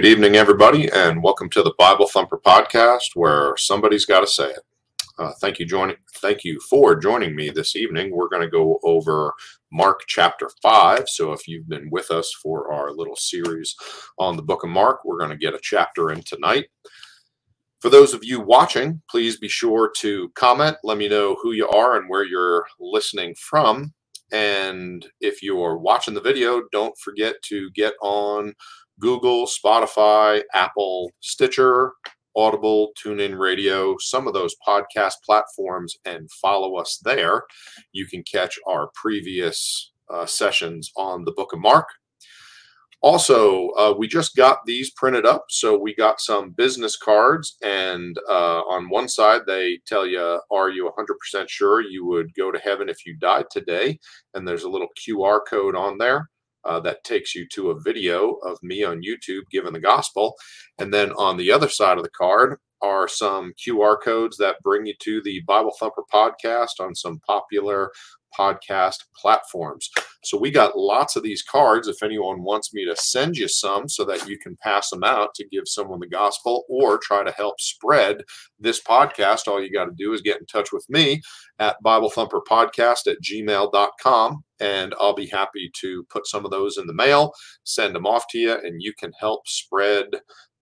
Good evening, everybody, and welcome to the Bible Thumper podcast, where somebody's got to say it. Uh, thank you joining. Thank you for joining me this evening. We're going to go over Mark chapter five. So, if you've been with us for our little series on the Book of Mark, we're going to get a chapter in tonight. For those of you watching, please be sure to comment. Let me know who you are and where you're listening from. And if you're watching the video, don't forget to get on Google, Spotify, Apple, Stitcher, Audible, TuneIn Radio, some of those podcast platforms, and follow us there. You can catch our previous uh, sessions on the Book of Mark. Also, uh, we just got these printed up. So we got some business cards, and uh, on one side, they tell you, Are you 100% sure you would go to heaven if you died today? And there's a little QR code on there. Uh, that takes you to a video of me on YouTube giving the gospel. And then on the other side of the card are some QR codes that bring you to the Bible Thumper podcast on some popular podcast platforms. So we got lots of these cards. If anyone wants me to send you some so that you can pass them out to give someone the gospel or try to help spread this podcast, all you got to do is get in touch with me at Bible Thumper Podcast at gmail.com. And I'll be happy to put some of those in the mail, send them off to you, and you can help spread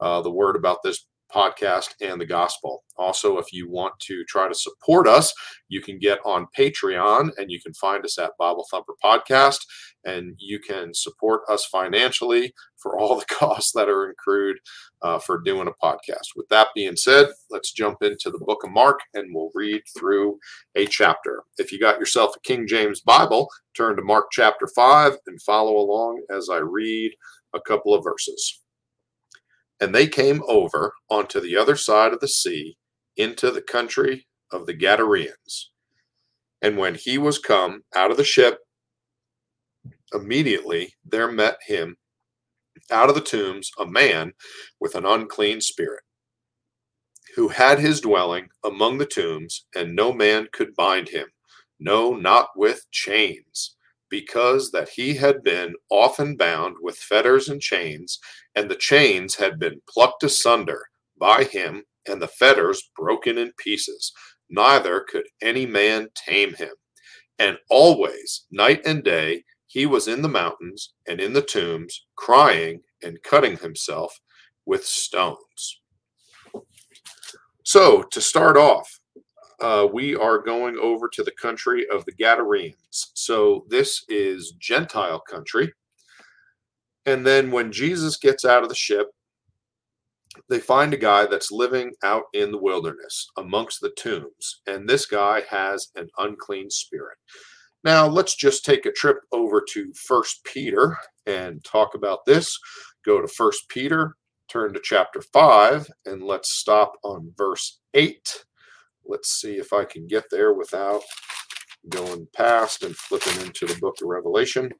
uh, the word about this podcast and the gospel. Also, if you want to try to support us, you can get on Patreon and you can find us at Bible Thumper Podcast and you can support us financially for all the costs that are incurred uh, for doing a podcast. With that being said, let's jump into the book of Mark and we'll read through a chapter. If you got yourself a King James Bible, turn to Mark chapter 5 and follow along as I read a couple of verses. And they came over onto the other side of the sea into the country of the Gadarenes. And when he was come out of the ship, immediately there met him out of the tombs a man with an unclean spirit, who had his dwelling among the tombs, and no man could bind him, no, not with chains because that he had been often bound with fetters and chains, and the chains had been plucked asunder by him, and the fetters broken in pieces. Neither could any man tame him. And always, night and day, he was in the mountains and in the tombs, crying and cutting himself with stones. So, to start off, uh, we are going over to the country of the Gadarenes. So this is Gentile country. And then when Jesus gets out of the ship, they find a guy that's living out in the wilderness amongst the tombs. And this guy has an unclean spirit. Now, let's just take a trip over to First Peter and talk about this. Go to First Peter, turn to chapter 5, and let's stop on verse 8 let's see if I can get there without going past and flipping into the book of Revelation.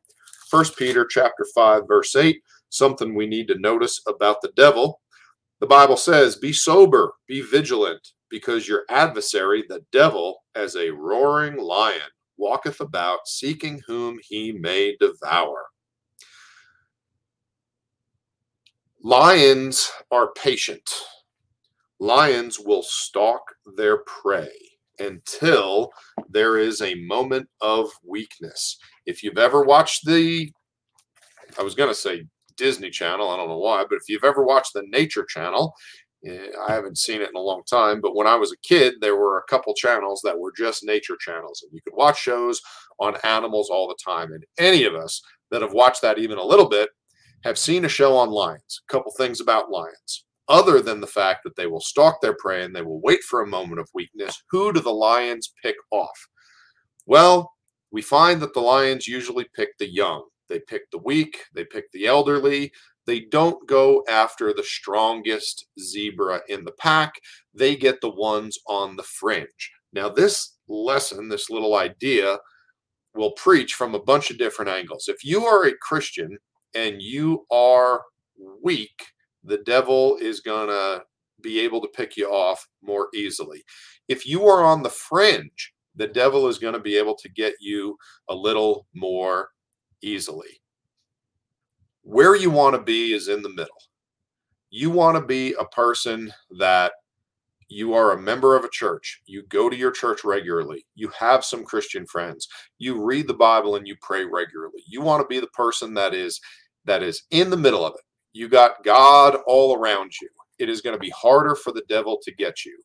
First Peter chapter 5 verse 8, something we need to notice about the devil. The Bible says, "Be sober, be vigilant, because your adversary the devil as a roaring lion walketh about seeking whom he may devour." Lions are patient lions will stalk their prey until there is a moment of weakness. If you've ever watched the, I was going to say Disney Channel, I don't know why, but if you've ever watched the Nature Channel, eh, I haven't seen it in a long time, but when I was a kid, there were a couple channels that were just nature channels, and you could watch shows on animals all the time. And any of us that have watched that even a little bit have seen a show on lions, a couple things about lions other than the fact that they will stalk their prey and they will wait for a moment of weakness, who do the lions pick off? Well, we find that the lions usually pick the young. They pick the weak, they pick the elderly. They don't go after the strongest zebra in the pack. They get the ones on the fringe. Now, this lesson, this little idea, will preach from a bunch of different angles. If you are a Christian and you are weak, the devil is going to be able to pick you off more easily. If you are on the fringe, the devil is going to be able to get you a little more easily. Where you want to be is in the middle. You want to be a person that you are a member of a church, you go to your church regularly, you have some Christian friends, you read the Bible and you pray regularly. You want to be the person that is that is in the middle of it. You got God all around you. It is going to be harder for the devil to get you.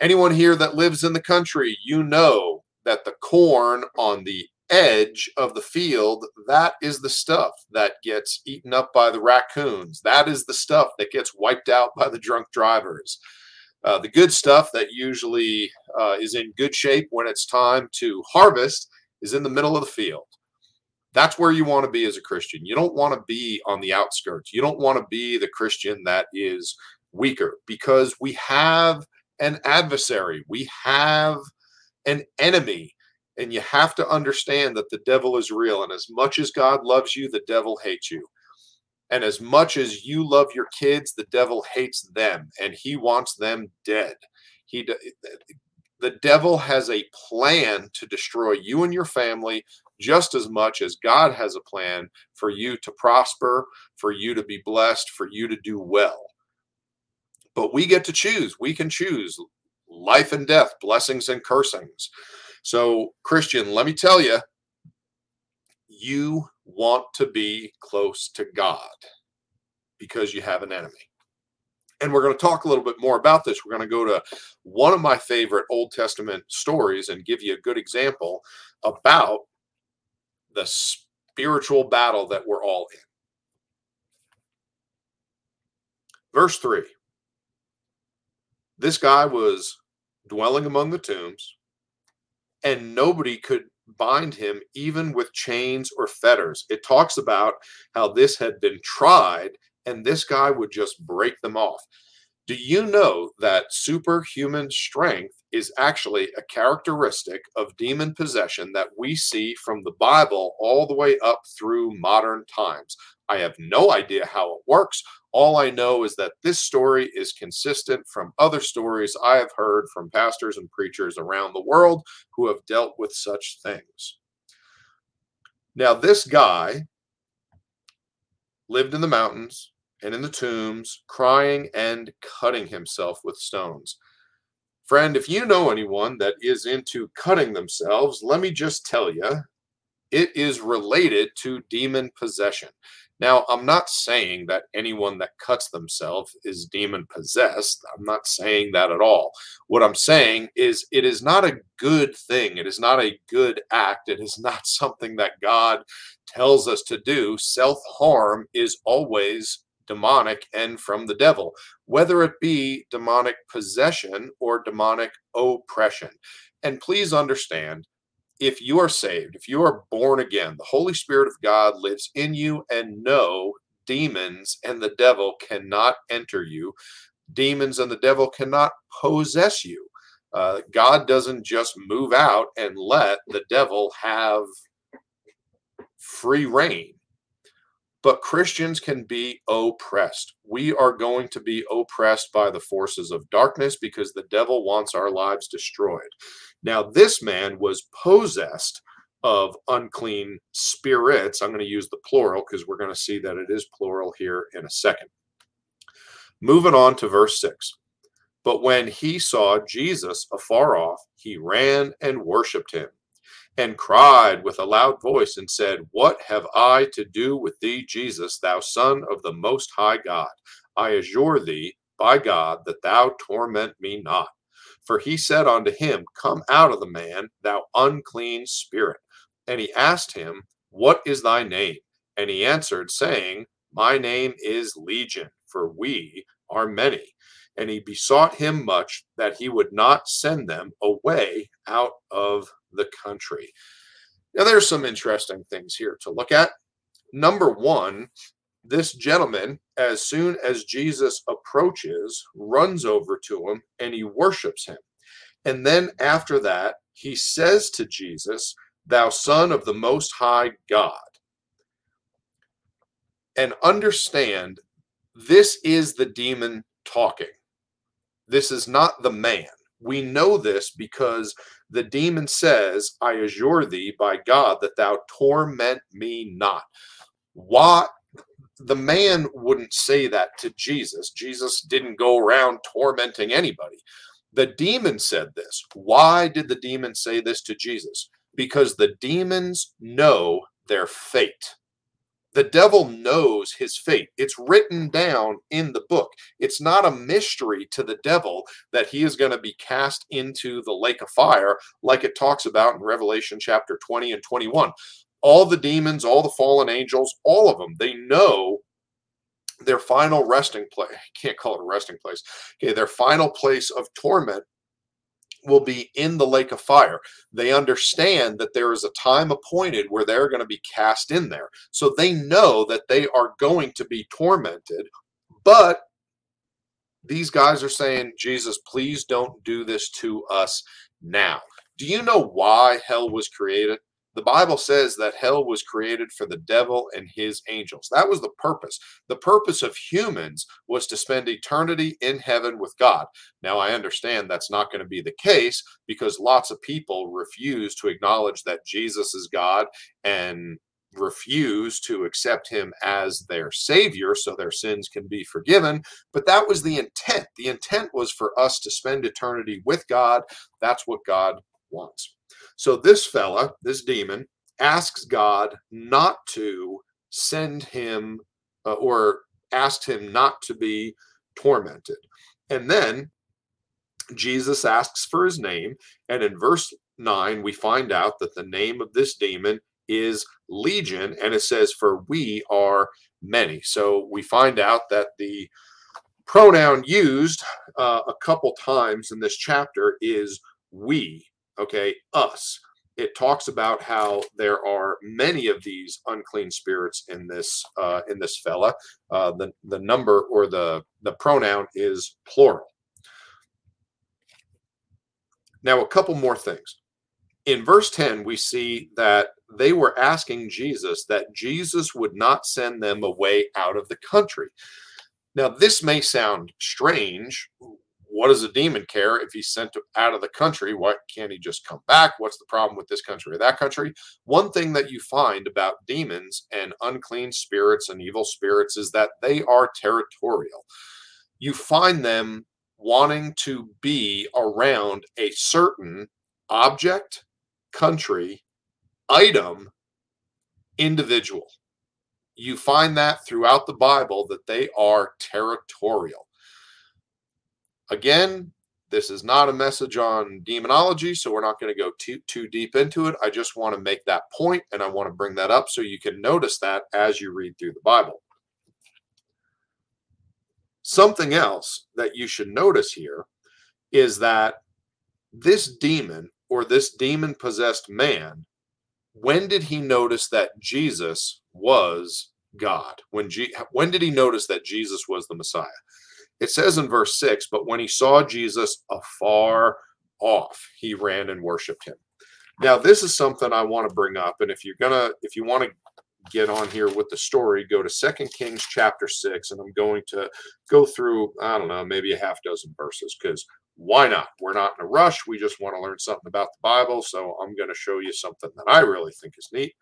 Anyone here that lives in the country, you know that the corn on the edge of the field, that is the stuff that gets eaten up by the raccoons. That is the stuff that gets wiped out by the drunk drivers. Uh, the good stuff that usually uh, is in good shape when it's time to harvest is in the middle of the field. That's where you want to be as a Christian. You don't want to be on the outskirts. You don't want to be the Christian that is weaker because we have an adversary, we have an enemy. And you have to understand that the devil is real. And as much as God loves you, the devil hates you. And as much as you love your kids, the devil hates them and he wants them dead. He the devil has a plan to destroy you and your family just as much as God has a plan for you to prosper, for you to be blessed, for you to do well. But we get to choose. We can choose life and death, blessings and cursings. So, Christian, let me tell you, you want to be close to God because you have an enemy. And we're going to talk a little bit more about this. We're going to go to one of my favorite Old Testament stories and give you a good example about the spiritual battle that we're all in. Verse 3 This guy was dwelling among the tombs, and nobody could bind him even with chains or fetters. It talks about how this had been tried and this guy would just break them off. Do you know that superhuman strength is actually a characteristic of demon possession that we see from the Bible all the way up through modern times? I have no idea how it works. All I know is that this story is consistent from other stories I have heard from pastors and preachers around the world who have dealt with such things. Now, this guy lived in the mountains and in the tombs, crying and cutting himself with stones. Friend, if you know anyone that is into cutting themselves, let me just tell you, it is related to demon possession. Now, I'm not saying that anyone that cuts themselves is demon possessed. I'm not saying that at all. What I'm saying is it is not a good thing. It is not a good act. It is not something that God tells us to do. Self harm is always demonic and from the devil, whether it be demonic possession or demonic oppression. And please understand if you are saved, if you are born again, the Holy Spirit of God lives in you, and no demons and the devil cannot enter you. Demons and the devil cannot possess you. Uh, God doesn't just move out and let the devil have free rein but Christians can be oppressed. We are going to be oppressed by the forces of darkness because the devil wants our lives destroyed. Now, this man was possessed of unclean spirits. I'm going to use the plural because we're going to see that it is plural here in a second. Moving on to verse 6. But when he saw Jesus afar off, he ran and worshiped him and cried with a loud voice and said, What have I to do with thee, Jesus, thou Son of the Most High God? I adjure thee by God that thou torment me not. For he said unto him, Come out of the man, thou unclean spirit. And he asked him, What is thy name? And he answered, saying, My name is Legion, for we are many. And he besought him much that he would not send them away out of the country. Now, there's some interesting things here to look at. Number one, this gentleman, as soon as Jesus approaches, runs over to him and he worships him. And then after that, he says to Jesus, Thou Son of the Most High God. And understand, this is the demon talking. This is not the man. We know this because the demon says, I assure thee by God that thou torment me not. Why? the man wouldn't say that to Jesus. Jesus didn't go around tormenting anybody. The demon said this. Why did the demon say this to Jesus? Because the demons know their fate. The devil knows his fate. It's written down in the book. It's not a mystery to the devil that he is going to be cast into the lake of fire, like it talks about in Revelation chapter 20 and 21. All the demons, all the fallen angels, all of them, they know their final resting place. I Can't call it a resting place. Okay, their final place of torment will be in the lake of fire. They understand that there is a time appointed where they're going to be cast in there. So they know that they are going to be tormented. But these guys are saying, Jesus, please don't do this to us now. Do you know why hell was created? The Bible says that hell was created for the devil and his angels. That was the purpose. The purpose of humans was to spend eternity in heaven with God. Now, I understand that's not going to be the case because lots of people refuse to acknowledge that Jesus is God and refuse to accept him as their savior so their sins can be forgiven. But that was the intent. The intent was for us to spend eternity with God. That's what God wants. So this fella, this demon, asks God not to send him uh, or asked him not to be tormented. And then Jesus asks for his name. And in verse 9, we find out that the name of this demon is Legion. And it says, For we are many. So we find out that the pronoun used uh, a couple times in this chapter is we okay, us. It talks about how there are many of these unclean spirits in this uh, in this fella. Uh, the the number or the the pronoun is plural. Now, a couple more things. In verse 10, we see that they were asking Jesus that Jesus would not send them away out of the country. Now, this may sound strange what does a demon care if he's sent out of the country? Why can't he just come back? What's the problem with this country or that country? One thing that you find about demons and unclean spirits and evil spirits is that they are territorial. You find them wanting to be around a certain object, country, item, individual. You find that throughout the Bible that they are territorial Again, this is not a message on demonology, so we're not going to go too, too deep into it. I just want to make that point and I want to bring that up so you can notice that as you read through the Bible. Something else that you should notice here is that this demon or this demon possessed man, when did he notice that Jesus was God? When, G- when did he notice that Jesus was the Messiah? It says in verse 6 But when he saw Jesus afar off, he ran and worshiped him. Now, this is something I want to bring up. And if you're going to, if you want to get on here with the story, go to Second Kings chapter 6. And I'm going to go through, I don't know, maybe a half dozen verses because why not? We're not in a rush. We just want to learn something about the Bible. So I'm going to show you something that I really think is neat.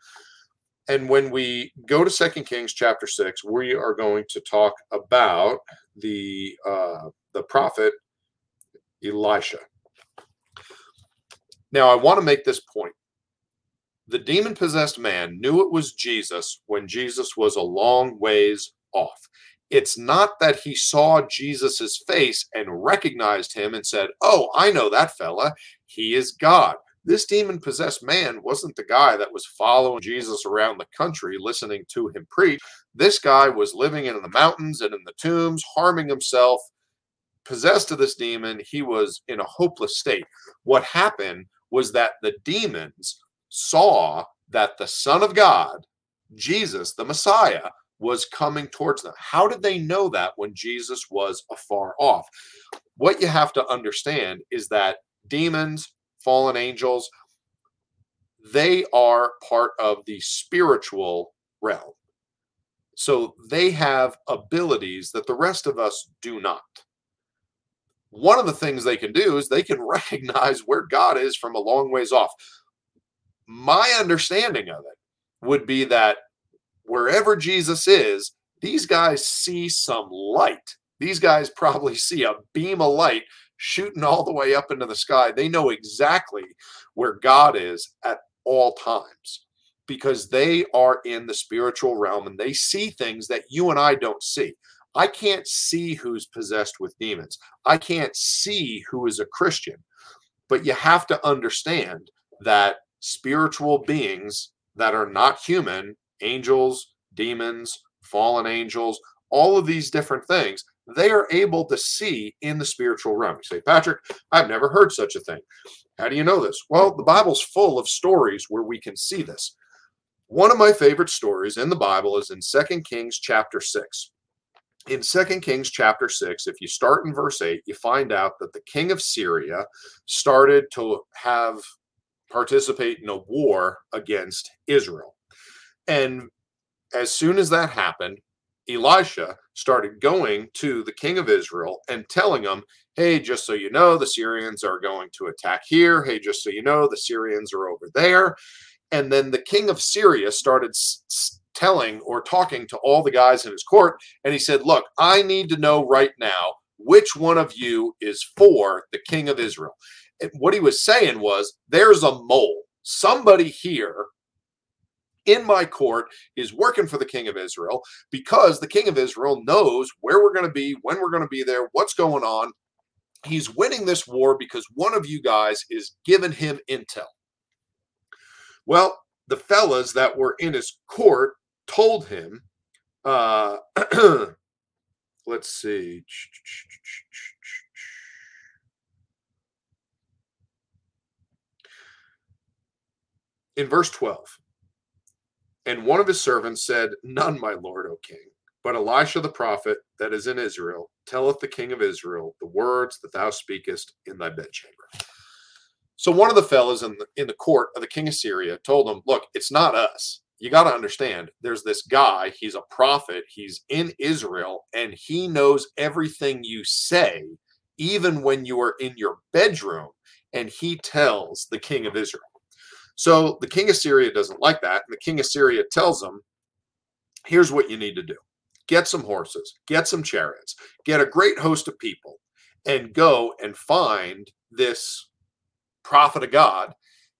And when we go to Second Kings chapter six, we are going to talk about the uh, the prophet Elisha. Now, I want to make this point. The demon possessed man knew it was Jesus when Jesus was a long ways off. It's not that he saw Jesus's face and recognized him and said, Oh, I know that fella. He is God. This demon possessed man wasn't the guy that was following Jesus around the country, listening to him preach. This guy was living in the mountains and in the tombs, harming himself. Possessed of this demon, he was in a hopeless state. What happened was that the demons saw that the Son of God, Jesus, the Messiah, was coming towards them. How did they know that when Jesus was afar off? What you have to understand is that demons, fallen angels, they are part of the spiritual realm. So they have abilities that the rest of us do not. One of the things they can do is they can recognize where God is from a long ways off. My understanding of it would be that wherever Jesus is, These guys see some light. These guys probably see a beam of light shooting all the way up into the sky. They know exactly where God is at all times because they are in the spiritual realm and they see things that you and I don't see. I can't see who's possessed with demons. I can't see who is a Christian. But you have to understand that spiritual beings that are not human, angels, demons, fallen angels, all of these different things, they are able to see in the spiritual realm. You say, Patrick, I've never heard such a thing. How do you know this? Well, the Bible's full of stories where we can see this. One of my favorite stories in the Bible is in Second Kings chapter 6. In Second Kings chapter 6, if you start in verse 8, you find out that the king of Syria started to have participate in a war against Israel. And as soon as that happened, Elisha started going to the king of Israel and telling him, Hey, just so you know, the Syrians are going to attack here. Hey, just so you know, the Syrians are over there. And then the king of Syria started s- telling or talking to all the guys in his court. And he said, Look, I need to know right now which one of you is for the king of Israel. And what he was saying was, There's a mole. Somebody here in my court is working for the king of Israel because the king of Israel knows where we're going to be, when we're going to be there, what's going on. He's winning this war because one of you guys is giving him intel. Well, the fellas that were in his court told him, uh, let's see. In verse 12, and one of his servants said, None, my lord, O king. But Elisha the prophet that is in Israel telleth the king of Israel the words that thou speakest in thy bedchamber. So one of the fellows in the in the court of the king of Syria told him, "Look, it's not us. You got to understand. There's this guy. He's a prophet. He's in Israel, and he knows everything you say, even when you are in your bedroom. And he tells the king of Israel. So the king of Syria doesn't like that, and the king of Syria tells him, "Here's what you need to do: get some horses, get some chariots, get a great host of people, and go and find this." prophet of God,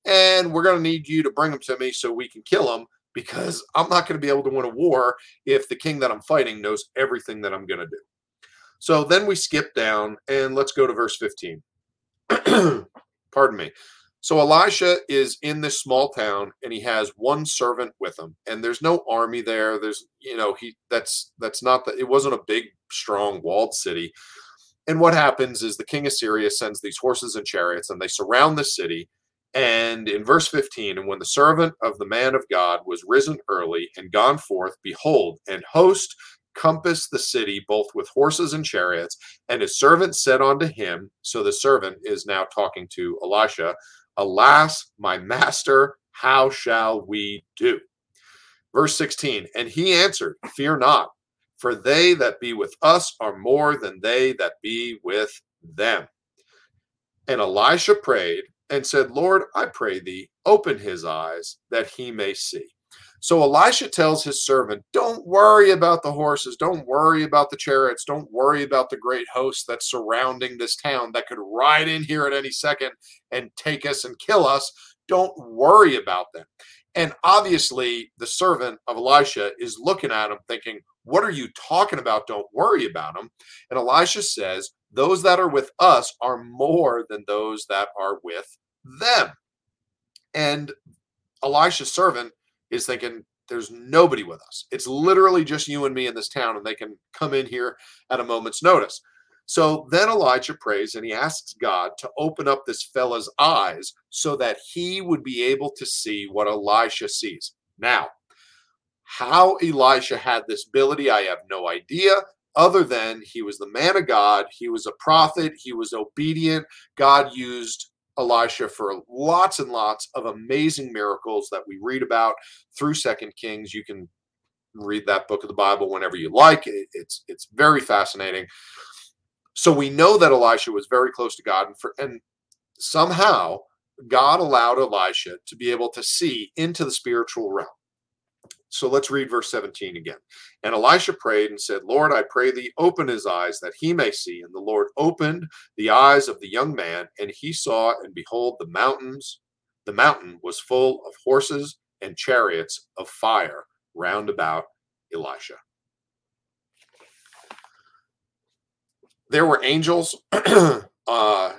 and we're going to need you to bring him to me so we can kill him because I'm not going to be able to win a war if the king that I'm fighting knows everything that I'm going to do. So then we skip down and let's go to verse 15. Pardon me. So Elisha is in this small town and he has one servant with him and there's no army there. There's you know he that's that's not that it wasn't a big strong walled city. And what happens is the king of Syria sends these horses and chariots, and they surround the city. And in verse 15, and when the servant of the man of God was risen early and gone forth, behold, an host compassed the city both with horses and chariots. And his servant said unto him, So the servant is now talking to Elisha, Alas, my master, how shall we do? Verse 16, and he answered, Fear not, for they that be with us are more than they that be with them. And Elisha prayed and said, Lord, I pray thee, open his eyes that he may see. So Elisha tells his servant, Don't worry about the horses. Don't worry about the chariots. Don't worry about the great host that's surrounding this town that could ride in here at any second and take us and kill us. Don't worry about them. And obviously, the servant of Elisha is looking at him thinking, what are you talking about? Don't worry about them. And Elisha says, Those that are with us are more than those that are with them. And Elisha's servant is thinking, There's nobody with us. It's literally just you and me in this town, and they can come in here at a moment's notice. So then Elijah prays and he asks God to open up this fella's eyes so that he would be able to see what Elisha sees. Now, how Elisha had this ability, I have no idea, other than he was the man of God, he was a prophet, he was obedient. God used Elisha for lots and lots of amazing miracles that we read about through Second Kings. You can read that book of the Bible whenever you like. It's it's very fascinating. So we know that Elisha was very close to God, and, for, and somehow God allowed Elisha to be able to see into the spiritual realm. So let's read verse 17 again. And Elisha prayed and said, Lord, I pray thee, open his eyes that he may see. And the Lord opened the eyes of the young man, and he saw, and behold, the mountains, the mountain was full of horses and chariots of fire round about Elisha. There were angels uh,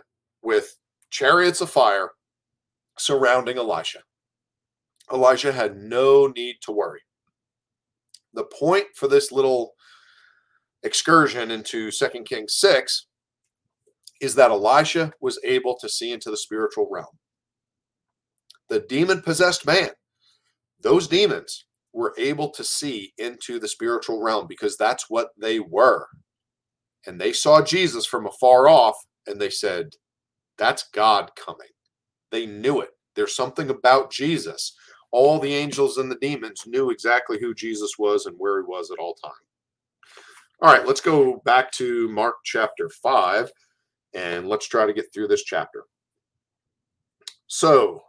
with chariots of fire surrounding Elisha. Elijah had no need to worry. The point for this little excursion into 2 Kings 6 is that Elisha was able to see into the spiritual realm. The demon possessed man, those demons were able to see into the spiritual realm because that's what they were. And they saw Jesus from afar off and they said, That's God coming. They knew it. There's something about Jesus all the angels and the demons knew exactly who Jesus was and where he was at all time. All right, let's go back to Mark chapter 5 and let's try to get through this chapter. So,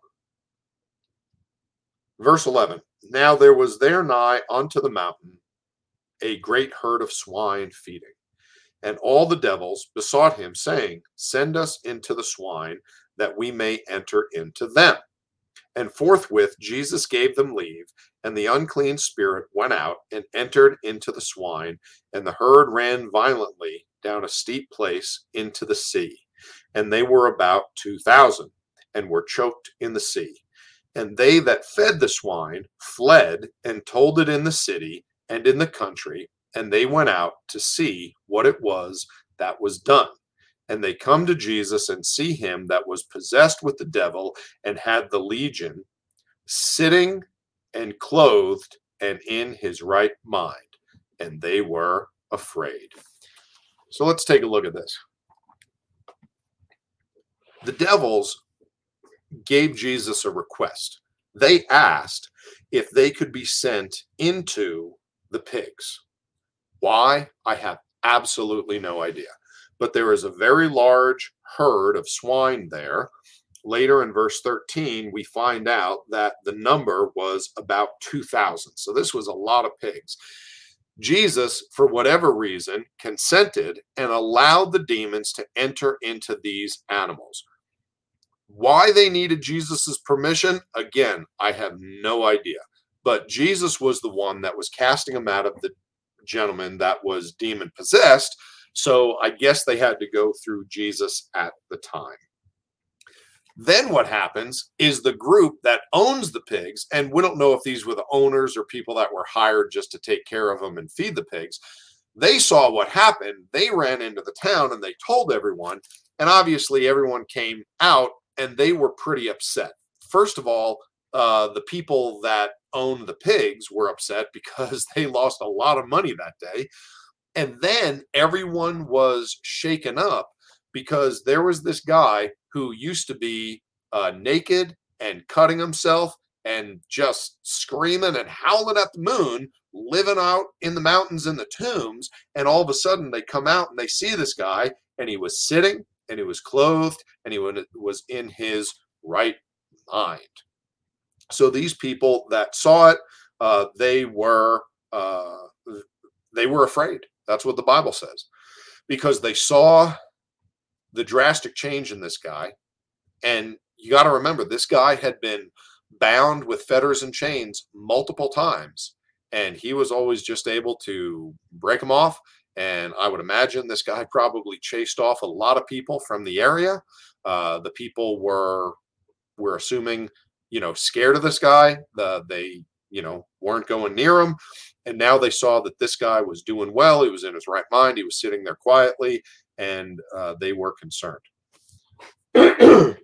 verse 11 Now there was there nigh unto the mountain a great herd of swine feeding. And all the devils besought him, saying, Send us into the swine, that we may enter into them. And forthwith Jesus gave them leave, and the unclean spirit went out and entered into the swine, and the herd ran violently down a steep place into the sea. And they were about two thousand, and were choked in the sea. And they that fed the swine fled and told it in the city and in the country, and they went out to see what it was that was done and they come to Jesus and see him that was possessed with the devil and had the legion sitting and clothed and in his right mind, and they were afraid. So let's take a look at this. The devils gave Jesus a request. They asked if they could be sent into the pigs. Why? I have absolutely no idea but there is a very large herd of swine there. Later in verse 13, we find out that the number was about 2,000. So this was a lot of pigs. Jesus, for whatever reason, consented and allowed the demons to enter into these animals. Why they needed Jesus's permission, again, I have no idea. But Jesus was the one that was casting them out of the gentleman that was demon possessed so I guess they had to go through Jesus at the time. Then what happens is the group that owns the pigs, and we don't know if these were the owners or people that were hired just to take care of them and feed the pigs. They saw what happened. They ran into the town and they told everyone. And obviously, everyone came out and they were pretty upset. First of all, uh, the people that owned the pigs were upset because they lost a lot of money that day. And then everyone was shaken up because there was this guy who used to be uh, naked and cutting himself and just screaming and howling at the moon, living out in the mountains in the tombs. And all of a sudden they come out and they see this guy, and he was sitting and he was clothed and he was in his right mind. So these people that saw it, uh, they were uh, they were afraid. That's what the Bible says. Because they saw the drastic change in this guy. And you got to remember, this guy had been bound with fetters and chains multiple times. And he was always just able to break them off. And I would imagine this guy probably chased off a lot of people from the area. Uh, the people were, were assuming, you know, scared of this guy. The, they, you know, weren't going near him. And now they saw that this guy was doing well. He was in his right mind. He was sitting there quietly, and uh, they were concerned.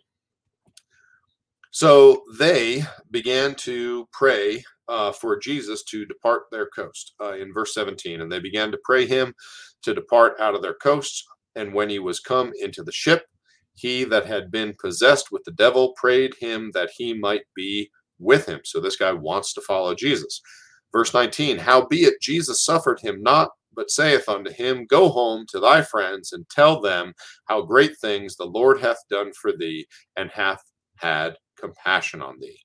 so they began to pray uh, for Jesus to depart their coast uh, in verse 17. And they began to pray him to depart out of their coasts. And when he was come into the ship, he that had been possessed with the devil prayed him that he might be with him. So this guy wants to follow Jesus. Verse 19 Howbeit Jesus suffered him not, but saith unto him, Go home to thy friends and tell them how great things the Lord hath done for thee and hath had compassion on thee.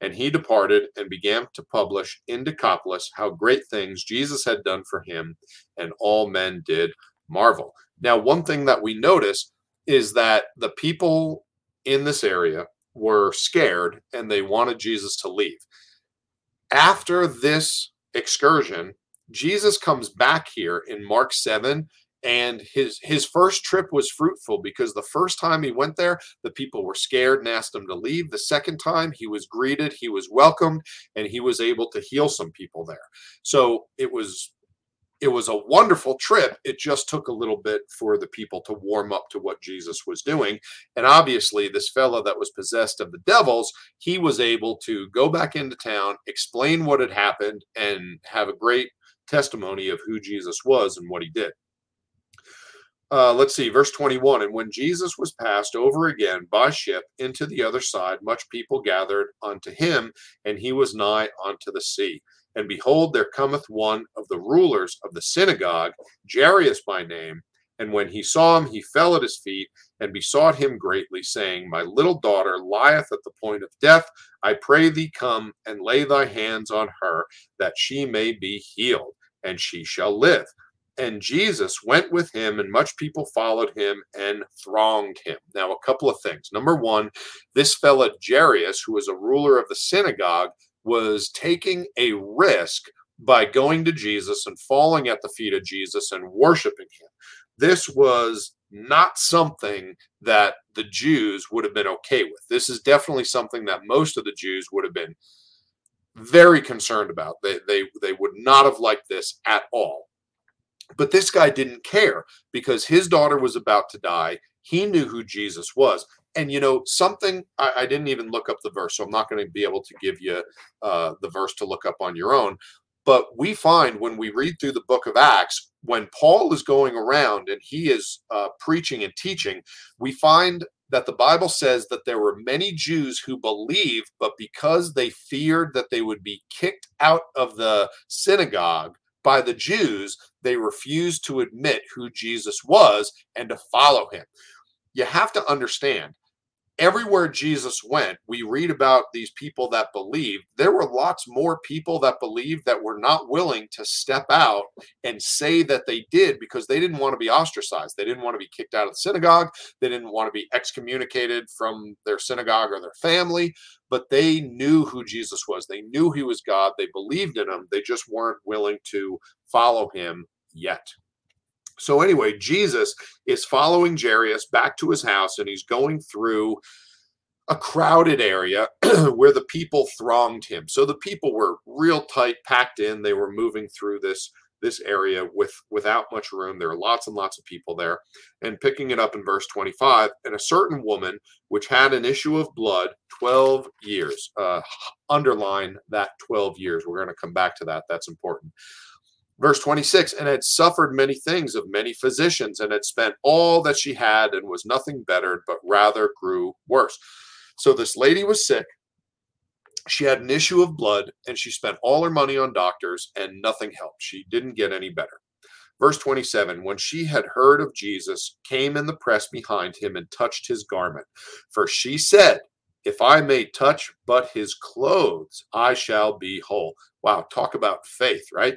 And he departed and began to publish in Decapolis how great things Jesus had done for him, and all men did marvel. Now, one thing that we notice is that the people in this area were scared and they wanted Jesus to leave. After this excursion, Jesus comes back here in Mark 7 and his his first trip was fruitful because the first time he went there the people were scared and asked him to leave. The second time he was greeted he was welcomed and he was able to heal some people there. So it was it was a wonderful trip it just took a little bit for the people to warm up to what jesus was doing and obviously this fellow that was possessed of the devils he was able to go back into town explain what had happened and have a great testimony of who jesus was and what he did uh, let's see, verse 21. And when Jesus was passed over again by ship into the other side, much people gathered unto him, and he was nigh unto the sea. And behold, there cometh one of the rulers of the synagogue, Jairus by name. And when he saw him, he fell at his feet and besought him greatly, saying, My little daughter lieth at the point of death. I pray thee, come and lay thy hands on her, that she may be healed, and she shall live and Jesus went with him, and much people followed him and thronged him. Now, a couple of things. Number one, this fellow Jairus, who was a ruler of the synagogue, was taking a risk by going to Jesus and falling at the feet of Jesus and worshiping him. This was not something that the Jews would have been okay with. This is definitely something that most of the Jews would have been very concerned about. They, they, they would not have liked this at all. But this guy didn't care because his daughter was about to die. He knew who Jesus was. And you know, something I, I didn't even look up the verse, so I'm not going to be able to give you uh, the verse to look up on your own. But we find when we read through the book of Acts, when Paul is going around and he is uh, preaching and teaching, we find that the Bible says that there were many Jews who believed, but because they feared that they would be kicked out of the synagogue, by the Jews, they refused to admit who Jesus was and to follow him. You have to understand everywhere Jesus went, we read about these people that believed. There were lots more people that believed that were not willing to step out and say that they did because they didn't want to be ostracized. They didn't want to be kicked out of the synagogue. They didn't want to be excommunicated from their synagogue or their family, but they knew who Jesus was. They knew he was God. They believed in him. They just weren't willing to follow him yet. So anyway, Jesus is following Jairus back to his house and he's going through a crowded area where the people thronged him. So the people were real tight, packed in. They were moving through this this area with without much room. There are lots and lots of people there. And picking it up in verse 25, and a certain woman which had an issue of blood 12 years. Uh, underline that 12 years. We're going to come back to that. That's important. Verse 26 and had suffered many things of many physicians, and had spent all that she had, and was nothing bettered, but rather grew worse. So this lady was sick. She had an issue of blood, and she spent all her money on doctors, and nothing helped. She didn't get any better. Verse 27 When she had heard of Jesus, came in the press behind him and touched his garment. For she said, If I may touch but his clothes, I shall be whole. Wow, talk about faith, right?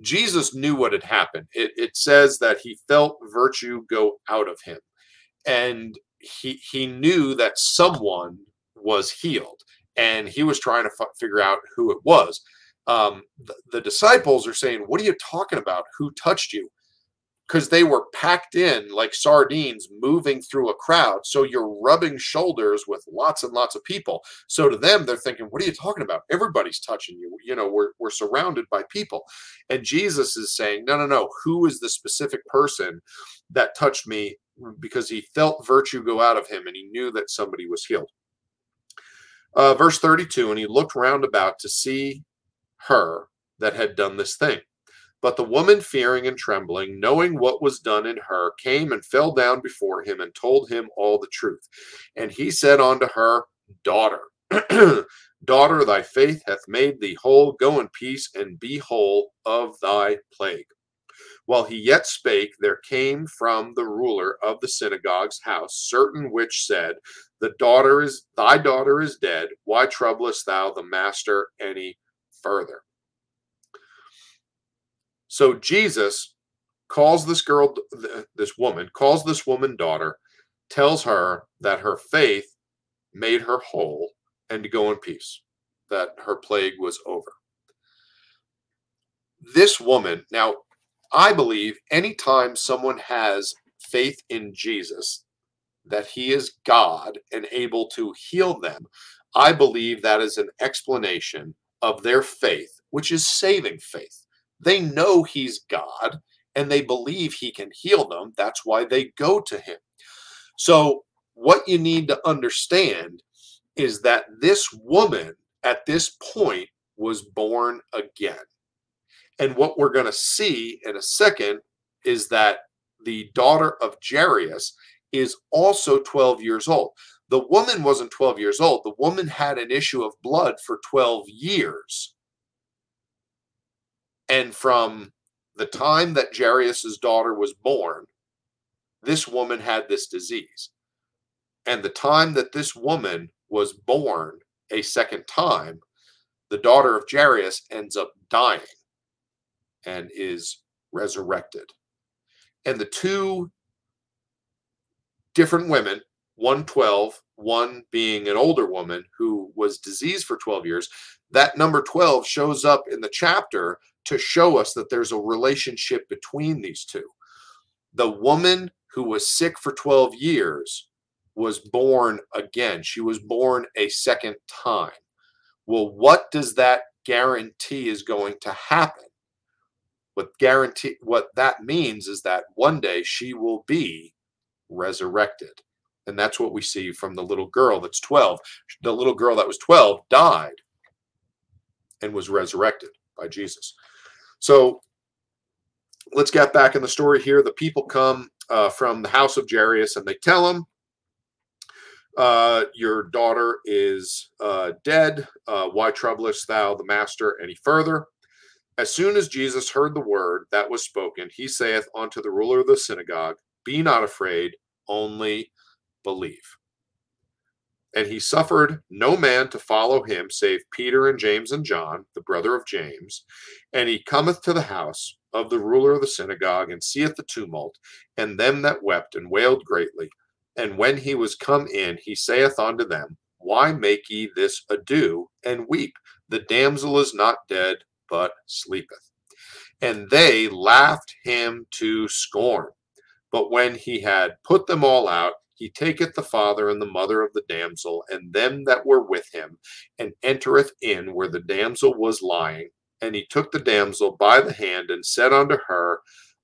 Jesus knew what had happened. It, it says that he felt virtue go out of him, and he he knew that someone was healed, and he was trying to f- figure out who it was. Um, the, the disciples are saying, "What are you talking about? Who touched you?" Because they were packed in like sardines moving through a crowd. So you're rubbing shoulders with lots and lots of people. So to them, they're thinking, what are you talking about? Everybody's touching you. You know, we're, we're surrounded by people. And Jesus is saying, no, no, no. Who is the specific person that touched me? Because he felt virtue go out of him and he knew that somebody was healed. Uh, verse 32 And he looked round about to see her that had done this thing. But the woman, fearing and trembling, knowing what was done in her, came and fell down before him and told him all the truth. And he said unto her, Daughter, daughter, thy faith hath made thee whole. Go in peace and be whole of thy plague. While he yet spake, there came from the ruler of the synagogue's house certain which said, The daughter is thy daughter is dead. Why troublest thou the master any further? So Jesus calls this girl, this woman, calls this woman daughter, tells her that her faith made her whole and to go in peace, that her plague was over. This woman, now, I believe anytime someone has faith in Jesus, that he is God and able to heal them, I believe that is an explanation of their faith, which is saving faith. They know he's God and they believe he can heal them. That's why they go to him. So, what you need to understand is that this woman at this point was born again. And what we're going to see in a second is that the daughter of Jairus is also 12 years old. The woman wasn't 12 years old. The woman had an issue of blood for 12 years. And from the time that Jairus' daughter was born, this woman had this disease. And the time that this woman was born a second time, the daughter of Jairus ends up dying and is resurrected. And the two different women, one 12, one being an older woman who was diseased for 12 years, that number 12 shows up in the chapter to show us that there's a relationship between these two. The woman who was sick for 12 years was born again. She was born a second time. Well, what does that guarantee is going to happen? What guarantee what that means is that one day she will be resurrected. And that's what we see from the little girl that's 12. The little girl that was 12 died and was resurrected by Jesus. So let's get back in the story here. The people come uh, from the house of Jairus and they tell him, uh, Your daughter is uh, dead. Uh, why troublest thou the master any further? As soon as Jesus heard the word that was spoken, he saith unto the ruler of the synagogue, Be not afraid, only believe. And he suffered no man to follow him save Peter and James and John, the brother of James. And he cometh to the house of the ruler of the synagogue and seeth the tumult and them that wept and wailed greatly. And when he was come in, he saith unto them, Why make ye this ado and weep? The damsel is not dead, but sleepeth. And they laughed him to scorn. But when he had put them all out, he taketh the father and the mother of the damsel and them that were with him, and entereth in where the damsel was lying. And he took the damsel by the hand and said unto her,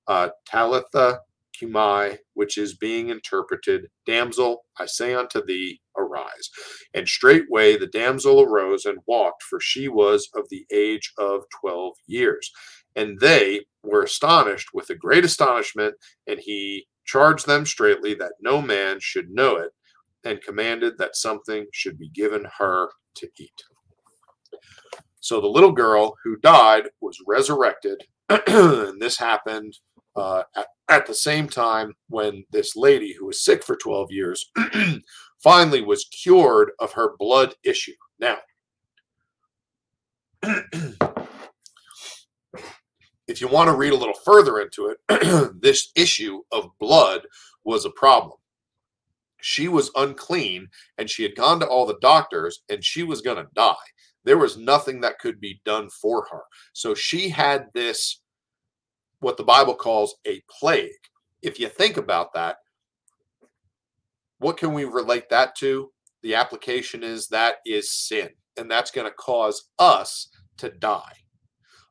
uh, Talitha cumi, which is being interpreted, Damsel, I say unto thee, arise. And straightway the damsel arose and walked, for she was of the age of twelve years. And they were astonished with a great astonishment, and he charged them straitly that no man should know it, and commanded that something should be given her to eat. So the little girl who died was resurrected, and this happened uh, at, at, the same time when this lady who was sick for 12 years finally was cured of her blood issue. Now, if you want to read a little further into it, this issue of blood was a problem. She was unclean and she had gone to all the doctors and she was going to die. There was nothing that could be done for her. So she had this, what the Bible calls a plague. If you think about that, what can we relate that to? The application is that is sin, and that's going to cause us to die.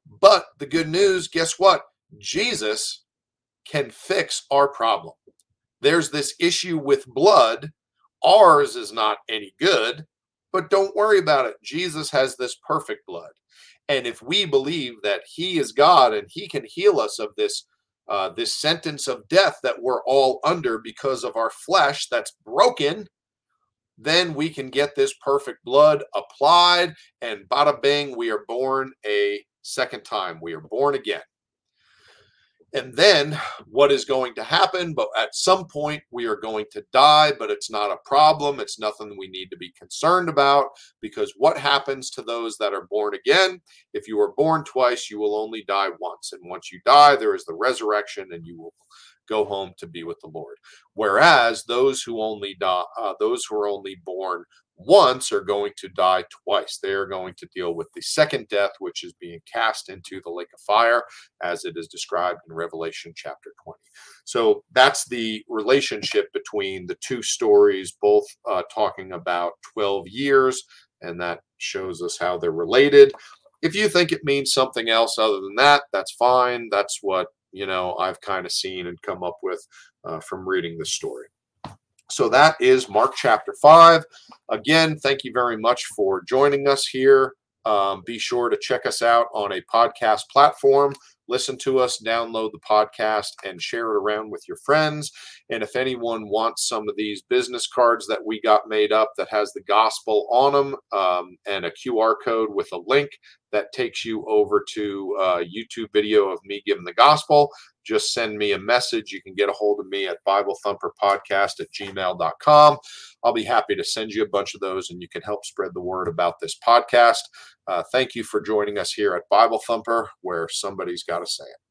But the good news, guess what? Jesus can fix our problem. There's this issue with blood. Ours is not any good, but don't worry about it. Jesus has this perfect blood. And if we believe that He is God and He can heal us of this uh, this sentence of death that we're all under because of our flesh that's broken, then we can get this perfect blood applied, and bada bing, we are born a second time. We are born again. And then what is going to happen? But at some point, we are going to die, but it's not a problem. It's nothing we need to be concerned about because what happens to those that are born again? If you are born twice, you will only die once. And once you die, there is the resurrection and you will go home to be with the Lord. Whereas those who only die, uh, those who are only born once are going to die twice. They are going to deal with the second death, which is being cast into the lake of fire, as it is described in Revelation chapter 20. So that's the relationship between the two stories, both uh, talking about 12 years, and that shows us how they're related. If you think it means something else other than that, that's fine. That's what you know I've kind of seen and come up with uh, from reading the story. So that is Mark chapter 5. Again, thank you very much for joining us here. Um, be sure to check us out on a podcast platform. Listen to us, download the podcast, and share it around with your friends. And if anyone wants some of these business cards that we got made up that has the gospel on them um, and a QR code with a link that takes you over to a YouTube video of me giving the gospel, just send me a message. You can get a hold of me at BibleThumperPodcast at gmail.com. I'll be happy to send you a bunch of those and you can help spread the word about this podcast. Uh, thank you for joining us here at Bible Thumper, where somebody's got to say it.